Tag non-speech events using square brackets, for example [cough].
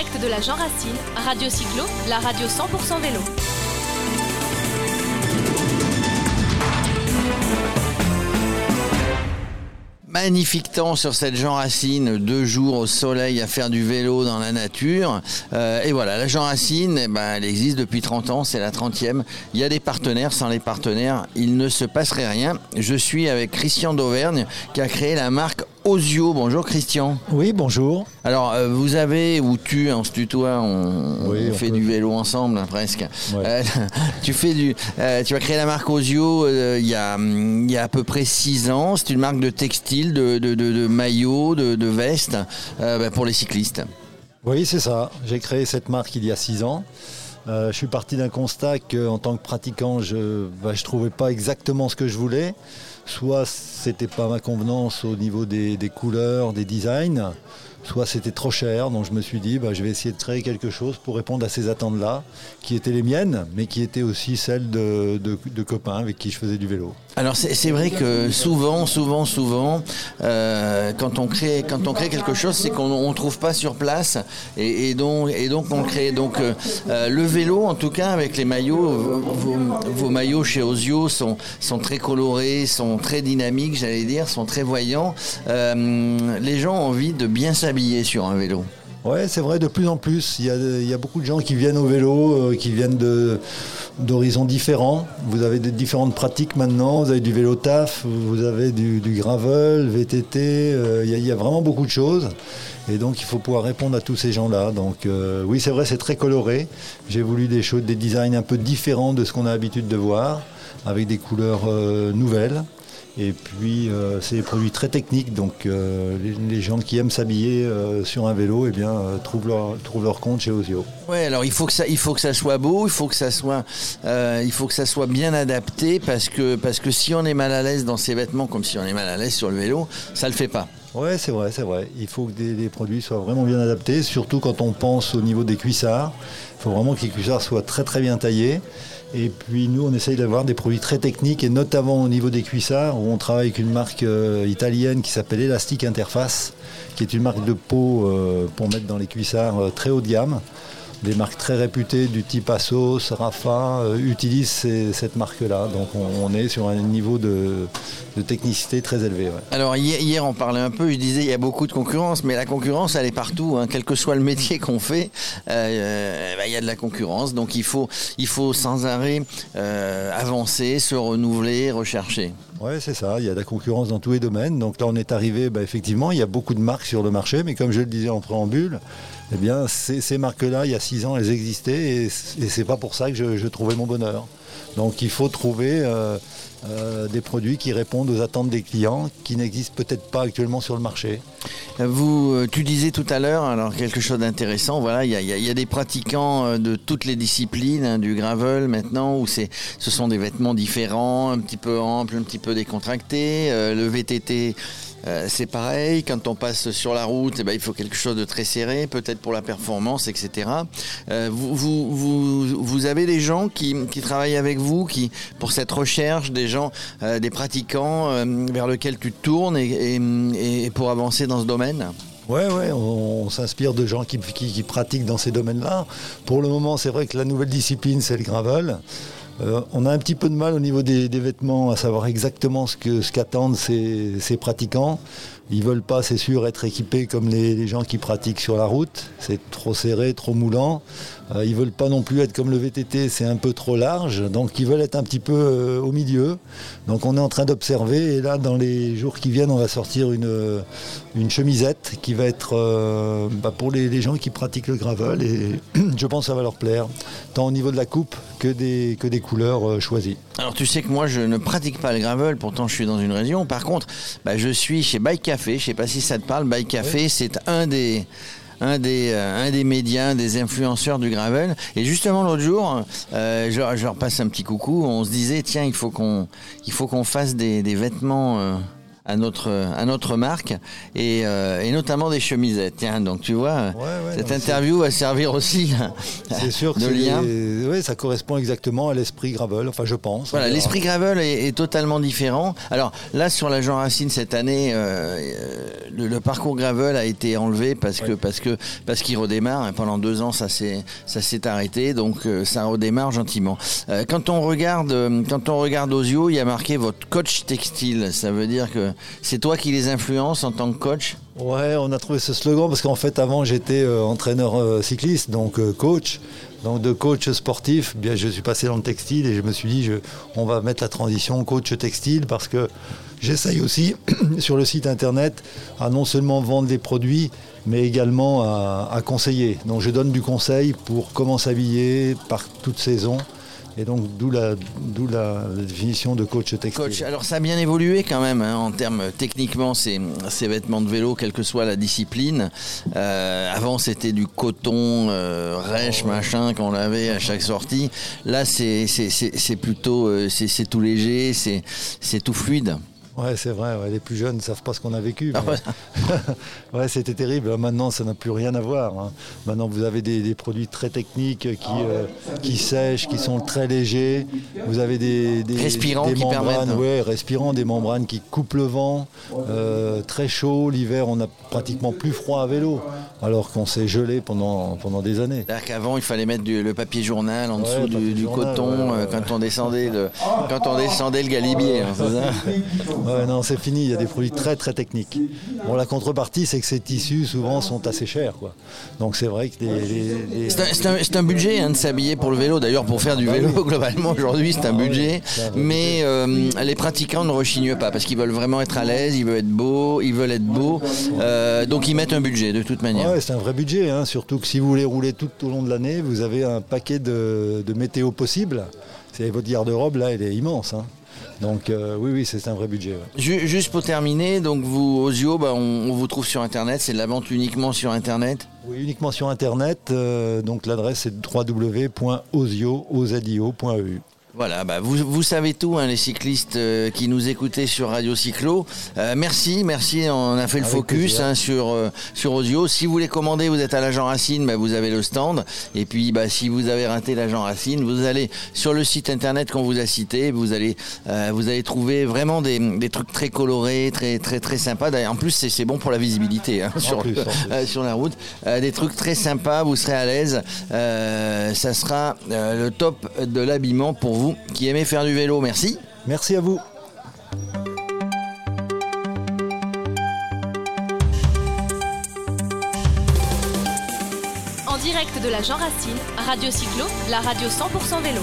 direct de la Jean Racine, Radio Cyclo, la radio 100% vélo. Magnifique temps sur cette Jean Racine, deux jours au soleil à faire du vélo dans la nature. Euh, et voilà, la Jean Racine, eh ben, elle existe depuis 30 ans, c'est la 30e. Il y a des partenaires, sans les partenaires, il ne se passerait rien. Je suis avec Christian d'Auvergne qui a créé la marque Osio. Bonjour Christian. Oui, bonjour. Alors, euh, vous avez, ou tu, on se tutoie, on, Oui, on on fait peut. du vélo ensemble hein, presque. Ouais. Euh, [laughs] tu, fais du, euh, tu as créé la marque Osio euh, il y, a, y a à peu près 6 ans. C'est une marque de textile, de, de, de- de maillots, de, de vestes bah, pour les cyclistes. Oui, c'est ça. J'ai créé cette marque il y a six ans. Euh, je suis parti d'un constat qu'en tant que pratiquant, je ne trouvais pas exactement ce que je voulais. Soit c'était pas ma convenance au niveau des couleurs, des designs, soit c'était trop cher. Donc je me suis dit, bah, je vais essayer de créer quelque chose pour répondre à ces attentes-là, qui étaient les miennes, mais qui étaient aussi celles de, de- copains avec qui je faisais du vélo. Alors c'est vrai que souvent, souvent, souvent, euh, quand on crée, quand on crée quelque chose, c'est qu'on ne trouve pas sur place, et, donc, et donc on crée. Donc euh, euh, le vélo, en tout cas avec les maillots, vos, maillots chez Osio sont, sont très colorés, sont très dynamiques, j'allais dire, sont très voyants. Les gens ont envie de bien s'habiller sur un vélo. Ouais, c'est vrai, de plus en plus. Il y a, beaucoup de gens qui viennent au vélo, euh, qui viennent d'horizons différents. Vous avez des différentes pratiques maintenant. Vous avez du vélo taf, vous avez du, gravel, VTT. euh, il, y a, vraiment beaucoup de choses. Et donc, il faut pouvoir répondre à tous ces gens-là. Donc, euh, oui, c'est vrai, c'est très coloré. J'ai voulu des choses, des designs un peu différents de ce qu'on a l'habitude de voir, avec des couleurs nouvelles. Et puis, euh, c'est des produits très techniques, donc euh, les, les gens qui aiment s'habiller euh, sur un vélo eh bien, trouvent, leur, trouvent leur compte chez Osio. Ouais, alors il faut que ça, il faut que ça soit beau, il faut que ça soit, il faut que ça soit bien adapté parce que parce que si on est mal à l'aise dans ses vêtements comme si on est mal à l'aise sur le vélo, ça le fait pas. Ouais, c'est vrai, c'est vrai. Il faut que des, des produits soient vraiment bien adaptés, surtout quand on pense au niveau des cuissards. Il faut vraiment que les cuissards soient très très bien taillés. Et puis nous, on essaye d'avoir des produits très techniques, et notamment au niveau des cuissards, où on travaille avec une marque euh, italienne qui s'appelle Elastic Interface, qui est une marque de peau euh, pour mettre dans les cuissards euh, très haut de gamme. Des marques très réputées du type Asos, Rafa euh, utilisent cette marque-là. Donc on, est sur un niveau de, technicité très élevé. Alors hier, on parlait un peu, je disais il y a beaucoup de concurrence, mais la concurrence elle est partout, hein, quel que soit le métier qu'on fait, euh, bah, il y a de la concurrence, donc il faut il faut sans arrêt euh, avancer, se renouveler, rechercher. Ouais, c'est ça. Il y a de la concurrence dans tous les domaines. Donc là, on est arrivé, bah, effectivement, il y a beaucoup de marques sur le marché, mais comme je le disais en préambule, eh ces, marques-là, il y a six ans, elles existaient et, c'est pas pour ça que je trouvais mon bonheur. Donc il faut trouver euh, euh, des produits qui répondent aux attentes des clients, qui n'existent peut-être pas actuellement sur le marché. Vous, euh, tu disais tout à l'heure, alors quelque chose d'intéressant, voilà, il y a, des pratiquants de toutes les disciplines, hein, du gravel maintenant, où ce sont des vêtements différents, un petit peu amples, un petit peu décontractés. Le VTT, euh, c'est pareil, quand on passe sur la route, eh ben, il faut quelque chose de très serré, peut-être pour la performance, etc. Euh, vous, avez des gens qui, travaillent avec vous, qui, pour cette recherche, des gens, euh, des pratiquants vers lesquels tu te tournes et, pour avancer dans ce domaine? Ouais, ouais, on, s'inspire de gens qui pratiquent dans ces domaines-là. Pour le moment, c'est vrai que la nouvelle discipline, c'est le gravel. Euh, on a un petit peu de mal au niveau des, vêtements à savoir exactement ce qu'attendent ces, pratiquants. Ils veulent pas, c'est sûr, être équipés comme les, gens qui pratiquent sur la route. C'est trop serré, trop moulant. Euh, ils veulent pas non plus être comme le VTT, c'est un peu trop large. Donc ils veulent être un petit peu euh, au milieu. Donc on est en train d'observer. Et là, dans les jours qui viennent, on va sortir une, euh, chemisette qui va être bah, pour les, les gens qui pratiquent le gravel. Et [clears throat] je pense que ça va leur plaire, tant au niveau de la coupe que des, que des couleurs euh, choisies. Alors tu sais que moi je ne pratique pas le gravel, pourtant je suis dans une région. Par contre, bah, je suis chez Bike Café, je sais pas si ça te parle. Bike Café, c'est un des un des, euh, un des médias, des influenceurs du gravel. Et justement l'autre jour, euh, je, je leur passe un petit coucou. On se disait tiens il faut qu'on il faut qu'on fasse des, des vêtements. euh, à notre, à notre marque et, euh, et notamment des chemisettes. Tiens, donc tu vois, cette interview va servir aussi c'est sûr de lien. Oui, ça correspond exactement à l'esprit Gravel, enfin je pense. Voilà, l'esprit Gravel est, totalement différent. Alors là, sur la Jean Racine cette année, le, parcours Gravel a été enlevé parce que parce que parce qu'il redémarre. Pendant deux ans, ça s'est ça s'est arrêté, donc ça redémarre gentiment. quand on regarde quand on regarde Osio, il y a marqué votre coach textile. Ça veut dire que c'est toi qui les influences en tant que coach Ouais, on a trouvé ce slogan parce qu'en fait avant j'étais euh, entraîneur euh, cycliste, donc euh, coach. Donc de coach sportif, bien je suis passé dans le textile et je me suis dit on va mettre la transition coach textile parce que j'essaye aussi [clears throat] sur le site internet à non seulement vendre des produits mais également à, à conseiller. Donc je donne du conseil pour comment s'habiller par toute saison. Et donc, d'où la, la, définition de coach textile. Coach, alors ça a bien évolué quand même hein, en termes techniquement, ces, ces, vêtements de vélo, quelle que soit la discipline. Euh, avant, c'était du coton, euh, rêche, machin, qu'on avait à chaque sortie. Là, c'est plutôt, euh, c'est tout léger, c'est tout fluide. Ouais, c'est vrai. les plus jeunes ne savent pas ce qu'on a vécu. Ah [laughs] ouais, c'était terrible. Maintenant, ça n'a plus rien à voir. Hein. Maintenant, vous avez des, produits très techniques qui, euh, qui sèchent, qui sont très légers. Vous avez des, des respirants des qui membranes, ouais, respirants, des membranes qui coupent le vent. Euh, très chaud. L'hiver, on a pratiquement plus froid à vélo, alors qu'on s'est gelé pendant, pendant des années. Qu'avant, il fallait mettre le papier journal en dessous du, coton euh, quand on descendait le quand on descendait le galibier. Hein, [laughs] Ouais, non, c'est fini. Il y a des produits très très techniques. Bon, la contrepartie, c'est que ces tissus souvent sont assez chers, quoi. Donc c'est vrai que les. C'est un, budget hein, de s'habiller pour le vélo. D'ailleurs, pour faire du vélo, [laughs] globalement aujourd'hui, c'est un ah budget. Mais euh, les pratiquants ne rechignent pas parce qu'ils veulent vraiment être à l'aise, ils veulent être beaux, ils veulent être beaux. Euh, donc ils mettent un budget de toute manière. Ouais, c'est un vrai budget. Hein. surtout que si vous voulez rouler tout au long de l'année, vous avez un paquet de, météo possible. C'est votre garde-robe là, elle est immense. Hein. Donc euh, oui, oui, c'est un vrai budget. Juste pour terminer, donc vous, Osio, bah, on, vous trouve sur Internet, c'est de la vente uniquement sur Internet? Oui, uniquement sur Internet. Euh, donc l'adresse est www.osio.eu. Voilà, bah vous, vous, savez tout, hein, les cyclistes euh, qui nous écoutaient sur Radio Cyclo. Euh, merci, merci, on a fait le focus hein, sur, euh, sur Osio. Si vous voulez commander, vous êtes à l'agent Racine, bah, vous avez le stand. Et puis, bah, si vous avez raté l'agent Racine, vous allez sur le site internet qu'on vous a cité. Vous allez, vous allez trouver vraiment des, des, trucs très colorés, très, très, très sympas. En plus, c'est bon pour la visibilité hein, sur, sur la route. des trucs très sympas, vous serez à l'aise. ça sera le top de l'habillement pour vous vous qui aimez faire du vélo. Merci. Merci à vous. En direct de la Jean Racine, Radio Cyclo, la radio 100% vélo.